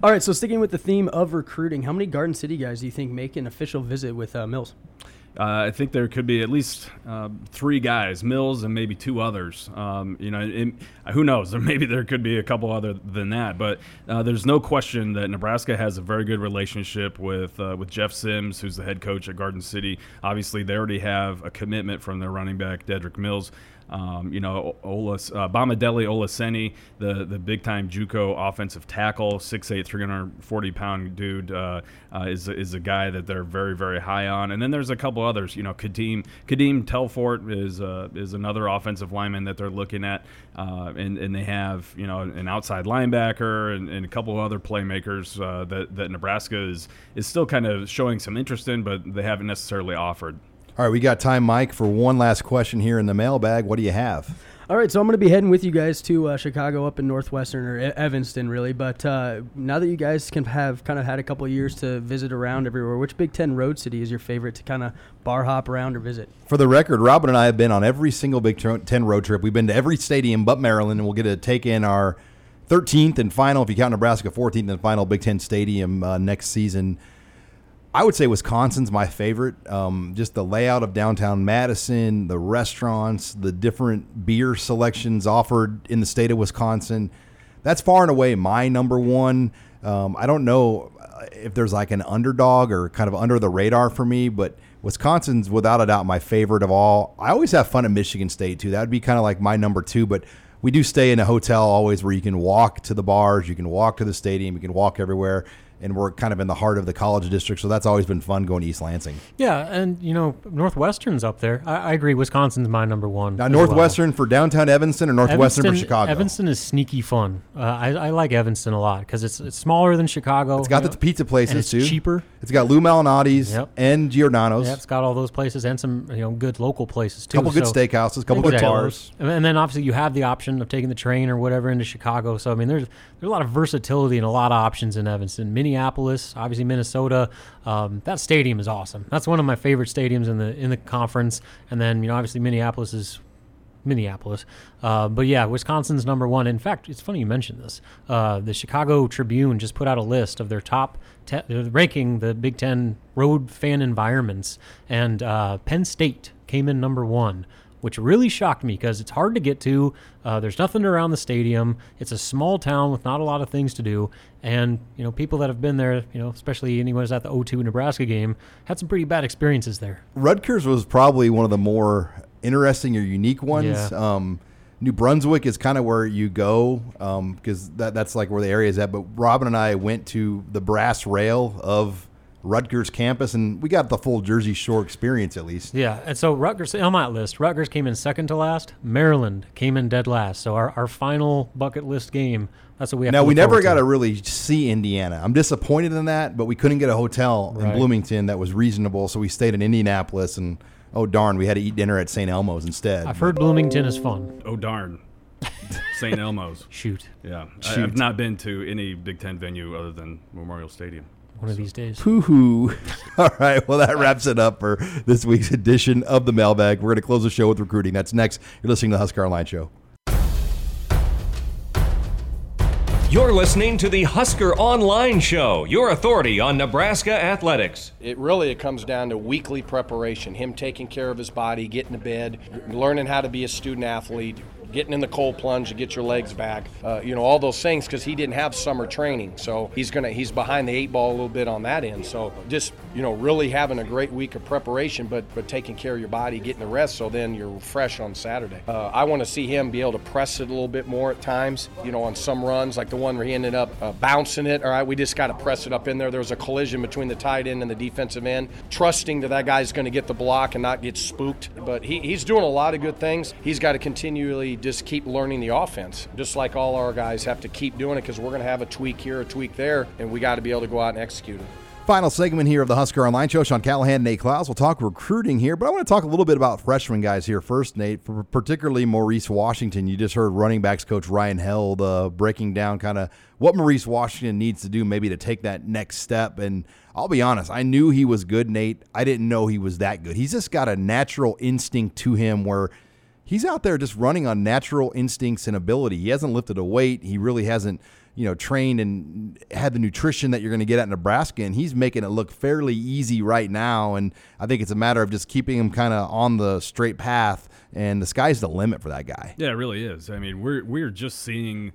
All right, so sticking with the theme of recruiting, how many Garden City guys do you think make an official visit with uh, Mills? Uh, I think there could be at least uh, three guys, Mills and maybe two others. Um, you know, it, who knows? *laughs* Maybe there could be a couple other than that. But uh, there's no question that Nebraska has a very good relationship with uh, with Jeff Sims, who's the head coach at Garden City. Obviously, they already have a commitment from their running back Dedrick Mills. Um, you know, Olas, uh, Bamidele Olaseni, the the big time JUCO offensive tackle, 6'8", 340 pound dude, uh, uh, is is a guy that they're very very high on. And then there's a couple others. You know, Kadeem Kadeem Telfort is uh, is another offensive lineman that they're looking at, uh, and and they have you know an outside linebacker and, and a couple other playmakers uh, that that Nebraska is is still kind of showing some interest in, but they haven't necessarily offered. All right, we got time, Mike, for one last question here in the mailbag. What do you have? All right, so I'm going to be heading with you guys to uh, Chicago up in Northwestern or E- Evanston, really. But uh, now that you guys can have kind of had a couple of years to visit around everywhere, which Big Ten road city is your favorite to kind of bar hop around or visit? For the record, Robin and I have been on every single Big Ten road trip. We've been to every stadium but Maryland, and we'll get to take in our 13th and final, if you count Nebraska, 14th and final Big Ten stadium uh, next season. I would say Wisconsin's my favorite. Um, just the layout of downtown Madison, the restaurants, the different beer selections offered in the state of Wisconsin. That's far and away my number one. Um, I don't know uh, if there's like an underdog or kind of under the radar for me, but Wisconsin's without a doubt my favorite of all. I always have fun at Michigan State too. That would be kind of like my number two, but we do stay in a hotel always where you can walk to the bars, you can walk to the stadium, you can walk everywhere. And we're kind of in the heart of the college district, so that's always been fun going to East Lansing. Yeah, and you know Northwestern's up there. I, I agree. Wisconsin's my number one. Now, as well. Northwestern for downtown Evanston or Northwestern Evanston, for Chicago? Evanston is sneaky fun. Uh, I, I like Evanston a lot because it's it's smaller than Chicago. It's got the know, pizza places too. cheaper. It's got Lou Malnati's Yep. and Giordano's. Yeah, it's got all those places and some you know good local places too. A Couple good So- steakhouses, couple good bars. And and then obviously you have the option of taking the train or whatever into Chicago. So I mean, there's there's a lot of versatility and a lot of options in Evanston. Minneapolis, obviously Minnesota. Um, that stadium is awesome. That's one of my favorite stadiums in the in the conference. And then you know obviously Minneapolis is Minneapolis. Uh, but yeah, Wisconsin's number one. In fact, it's funny you mentioned this. Uh, the Chicago Tribune just put out a list of their top te- uh, ranking the Big Ten road fan environments, and uh, Penn State came in number one. Which really shocked me because it's hard to get to. Uh, there's nothing around the stadium. It's a small town with not a lot of things to do. And, you know, people that have been there, you know, especially anyone who's at the 0-2 Nebraska game, had some pretty bad experiences there. Rutgers was probably one of the more interesting or unique ones. Yeah. Um, New Brunswick is kind of where you go because that, that's like where the area is at. But Robin and I went to the brass rail of Rutgers campus, and we got the full Jersey Shore experience at least. Yeah, and so Rutgers on that list, Rutgers came in second to last. Maryland came in dead last. So our, our final bucket list game. That's what we have. Now to we never got to. to really see Indiana. I'm disappointed in that, but we couldn't get a hotel in Bloomington that was reasonable, so we stayed in Indianapolis, and oh darn, we had to eat dinner at St. Elmo's instead. I've heard Bloomington is fun. Oh darn, St. *laughs* Elmo's. Shoot. Yeah, Shoot. I've not been to any Big Ten venue other than Memorial Stadium. One of these days. Hoo hoo. *laughs* All right. Well, that wraps it up for this week's edition of the mailbag. We're going to close the show with recruiting. That's next. You're listening to the Husker Online Show. You're listening to the Husker Online Show, your authority on Nebraska athletics. It really it comes down to weekly preparation, him taking care of his body, getting to bed, learning how to be a student athlete, getting in the cold plunge to get your legs back, uh, you know, all those things because he didn't have summer training. So he's gonna he's behind the eight ball a little bit on that end. So just you know, really having a great week of preparation, but but taking care of your body, getting the rest, so then you're fresh on Saturday. Uh, I want to see him be able to press it a little bit more at times. You know, on some runs like the one where he ended up uh, bouncing it. All right, we just got to press it up in there. There was a collision between the tight end and the defensive end. Trusting that that guy's going to get the block and not get spooked. But he, he's doing a lot of good things. He's got to continually just keep learning the offense, just like all our guys have to keep doing it because we're going to have a tweak here, a tweak there, and we got to be able to go out and execute it. Final segment here of the Husker Online Show. Sean Callahan, Nate Clouse. We'll talk recruiting here, but I want to talk a little bit about freshman guys here first, Nate. Particularly Maurice Washington. You just heard running backs coach Ryan Held uh, breaking down kind of what Maurice Washington needs to do, maybe to take that next step. And I'll be honest, I knew he was good, Nate. I didn't know he was that good. He's just got a natural instinct to him where he's out there just running on natural instincts and ability. He hasn't lifted a weight. He really hasn't you know, trained and had the nutrition that you're going to get at Nebraska, and he's making it look fairly easy right now. And I think it's a matter of just keeping him kind of on the straight path, and the sky's the limit for that guy. Yeah, it really is. I mean, we're we're just seeing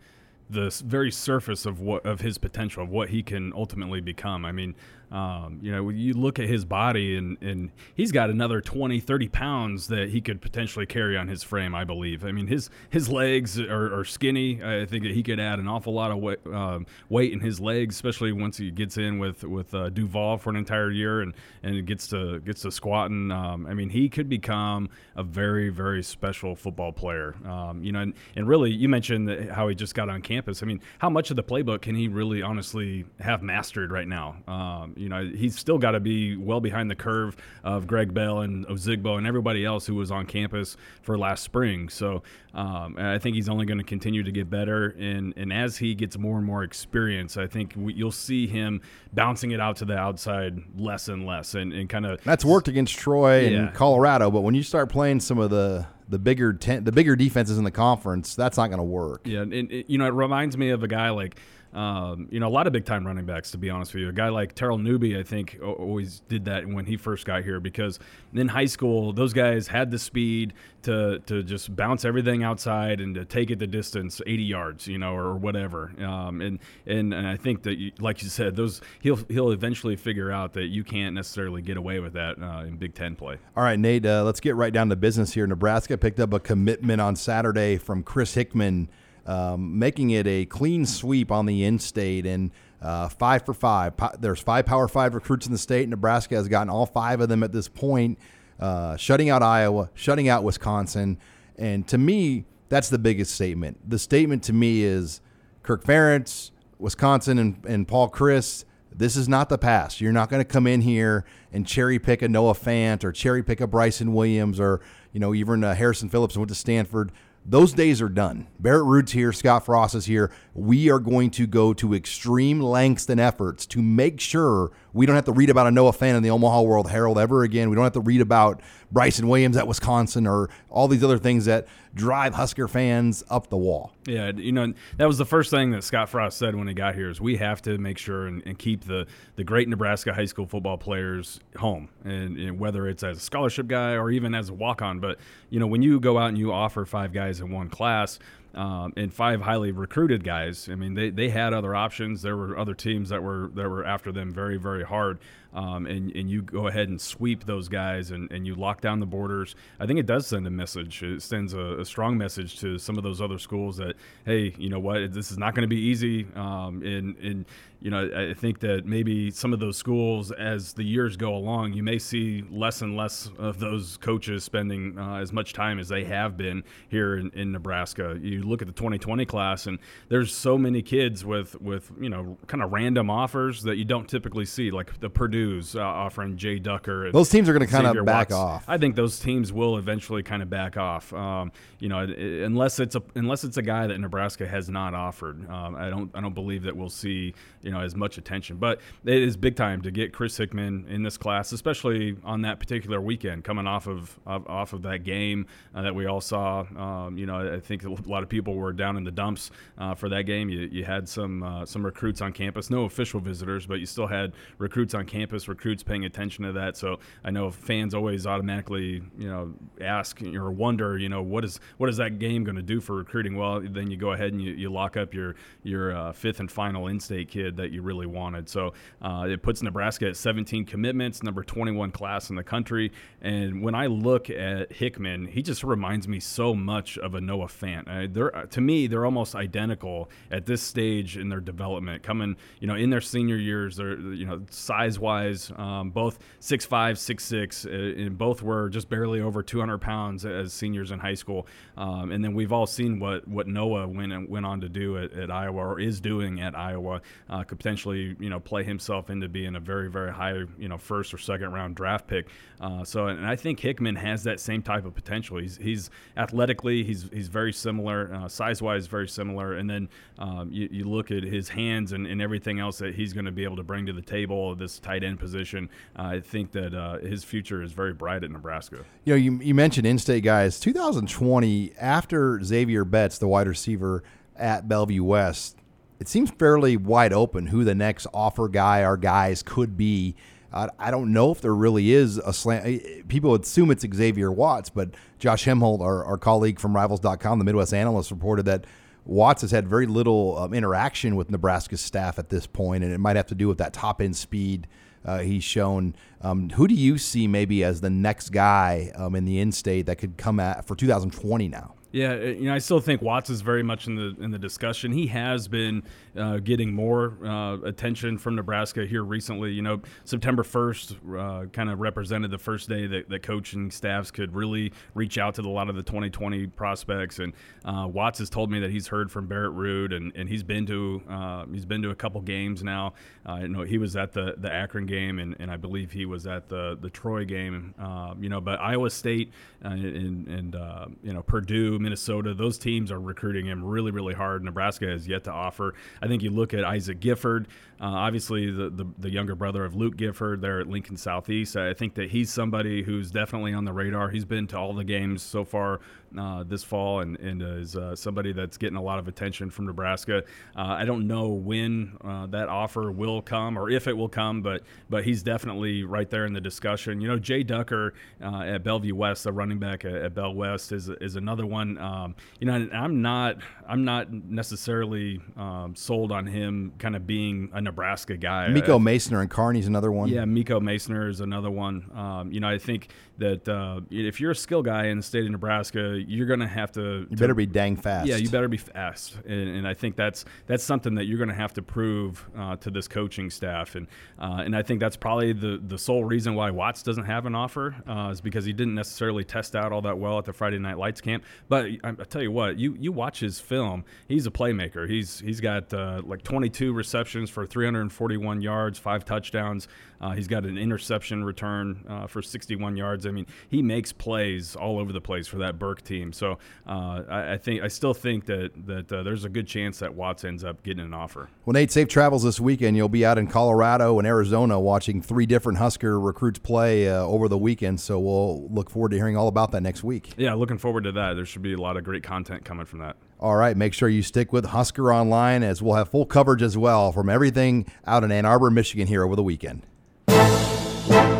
the very surface of what of his potential of what he can ultimately become. I mean, um, you know, you look at his body and, and he's got another 20, 30 pounds that he could potentially carry on his frame, I believe. I mean, his his legs are, are skinny. I think that he could add an awful lot of weight, um, weight in his legs, especially once he gets in with with uh, Duval for an entire year and, and gets to gets to squatting. Um, I mean, he could become a very, very special football player. Um, you know, and, and really, you mentioned how he just got on campus. I mean, how much of the playbook can he really honestly have mastered right now? Um, you know, he's still got to be well behind the curve of Greg Bell and Ozigbo and everybody else who was on campus for last spring. So um, I think he's only going to continue to get better. And, and as he gets more and more experience, I think we, you'll see him bouncing it out to the outside less and less and, and kind of. That's worked against Troy yeah. and Colorado, but when you start playing some of the the bigger ten, the bigger defenses in the conference, that's not going to work. Yeah, and, and, you know it reminds me of a guy like um, you know, a lot of big time running backs, to be honest with you. A guy like Terrell Newby, I think, always did that when he first got here because in high school, those guys had the speed to, to just bounce everything outside and to take it the distance, 80 yards, you know, or whatever. Um, and, and, and I think that, you, like you said, those he'll he'll eventually figure out that you can't necessarily get away with that uh, in Big Ten play. All right, Nate, uh, let's get right down to business here. Nebraska picked up a commitment on Saturday from Chris Hickman um, making it a clean sweep on the in-state and uh, five for five. There's five Power Five recruits in the state. Nebraska has gotten all five of them at this point, uh, shutting out Iowa, shutting out Wisconsin, and to me, that's the biggest statement. The statement to me is Kirk Ferentz, Wisconsin, and, and Paul Chryst. This is not the past. You're not going to come in here and cherry pick a Noah Fant or cherry pick a Bryson Williams or you know even uh, Harrison Phillips went to Stanford those days are done. Barrett Ruud's here, Scott Frost is here. We are going to go to extreme lengths and efforts to make sure we don't have to read about a Noah Fan in the Omaha World Herald ever again. We don't have to read about Bryson Williams at Wisconsin or all these other things that drive Husker fans up the wall. Yeah, you know that was the first thing that Scott Frost said when he got here is we have to make sure and, and keep the the great Nebraska high school football players home, and, and whether it's as a scholarship guy or even as a walk on. But you know when you go out and you offer five guys in one class um, and five highly recruited guys. I mean, they, they had other options. There were other teams that were that were after them very very hard. Um, and, and you go ahead and sweep those guys and, and you lock down the borders. I think it does send a message. It sends a, a strong message to some of those other schools that hey, you know what, this is not going to be easy. Um, and and you know, I think that maybe some of those schools, as the years go along, you may see less and less of those coaches spending uh, as much time as they have been here in, in, Nebraska. You look at the 2020 class, and there's so many kids with with you know kind of random offers that you don't typically see, like the Purdue's uh, offering Jay Ducker. those teams are going to kind of back Watts. off. I think those teams will eventually kind of back off. Um, you know, unless it's a unless it's a guy that Nebraska has not offered. Um, I don't I don't believe that we'll see you know as much attention. But it is big time to get Chris Hickman in this class, especially on that particular weekend, coming off of off of that game uh, that we all saw. Um, you know, I think a lot of people were down in the dumps uh, for that game. You, you had some uh, some recruits on campus, no official visitors, but you still had recruits on campus, recruits paying attention to that. So I know fans always automatically you know ask or wonder you know what is what is that game going to do for recruiting? Well, then you go ahead and you, you lock up your your uh, fifth and final in-state kid that you really wanted. So uh, it puts Nebraska at 17 commitments, number 21 class in the country. And when I look at Hickman, he just reminds me so much of a Noah Fant. Uh, they're to me they're almost identical at this stage in their development. Coming you know in their senior years, they're you know size wise, um, both six five, six six, uh, and both were just barely over 200 pounds as seniors in high school. Um, and then we've all seen what what Noah went went on to do at, at Iowa or is doing at Iowa. Uh, could potentially you know play himself into being a very very high you know first or second round draft pick. Uh, so and I think Hickman has that same type of potential. He's he's athletically he's he's very similar, uh, size wise very similar, and then um, you, you, look at his hands and, and everything else that he's going to be able to bring to the table. This tight end position, uh, I think that uh, his future is very bright at Nebraska. You know, you, you mentioned in-state guys. 2020 after Xavier Betts, the wide receiver at Bellevue West, it seems fairly wide open who the next offer guy or guys could be. Uh, I don't know if there really is a slant. Eh, people assume it's Xavier Watts, but Josh Helmholdt, our, our colleague from Rivals.com, the Midwest analyst, reported that Watts has had very little um, interaction with Nebraska's staff at this point, and it might have to do with that top end speed uh, he's shown. Um, who do you see maybe as the next guy um, in the in state that could come at for 2020 now? Yeah, uh, you know, I still think Watts is very much in the in the discussion. He has been uh, getting more uh, attention from Nebraska here recently. You know, September first uh, kind of represented the first day that, that coaching staffs could really reach out to a lot of the 2020 prospects. And uh, Watts has told me that he's heard from Barrett Ruud, and, and he's been to uh, he's been to a couple games now. you know, he was at the the Akron game, and, and I believe he was at the the Troy game. you know, but Iowa State and and you know Purdue. Minnesota, those teams are recruiting him really, really hard. Nebraska has yet to offer. I think you look at Isaac Gifford, uh, obviously the, the, the younger brother of Luke Gifford there at Lincoln Southeast. I think that he's somebody who's definitely on the radar. He's been to all the games so far uh, this fall and, and is uh, somebody that's getting a lot of attention from Nebraska. Uh, I don't know when uh, that offer will come or if it will come, but but he's definitely right there in the discussion. You know, Jay Ducker uh, at Bellevue West, the running back at, at Bell West, is is another one. Um, you know, I'm not I'm not necessarily um, sold on him kind of being a Nebraska guy. Miko Maessner and Kearney's another one. Yeah, Miko Maessner is another one. Um, you know, I think that uh, if you're a skill guy in the state of Nebraska, you're going to have to. You better be dang fast. Yeah, you better be fast, and, and I think that's that's something that you're going to have to prove uh, to this coaching staff, and uh, and I think that's probably the the sole reason why Watts doesn't have an offer uh, is because he didn't necessarily test out all that well at the Friday Night Lights camp. But I, I tell you what, you you watch his film, he's a playmaker. He's he's got uh, like 22 receptions for 341 yards, five touchdowns. Uh, he's got an interception return uh, for 61 yards. I mean, he makes plays all over the place for that Burke team. So uh, I, I, think I still think that that uh, there's a good chance that Watts ends up getting an offer. Well, Nate, safe travels this weekend. You'll be out in Colorado and Arizona watching three different Husker recruits play uh, over the weekend. So we'll look forward to hearing all about that next week. Yeah, looking forward to that. There should be a lot of great content coming from that. All right, make sure you stick with Husker Online as we'll have full coverage as well from everything out in Ann Arbor, Michigan here over the weekend.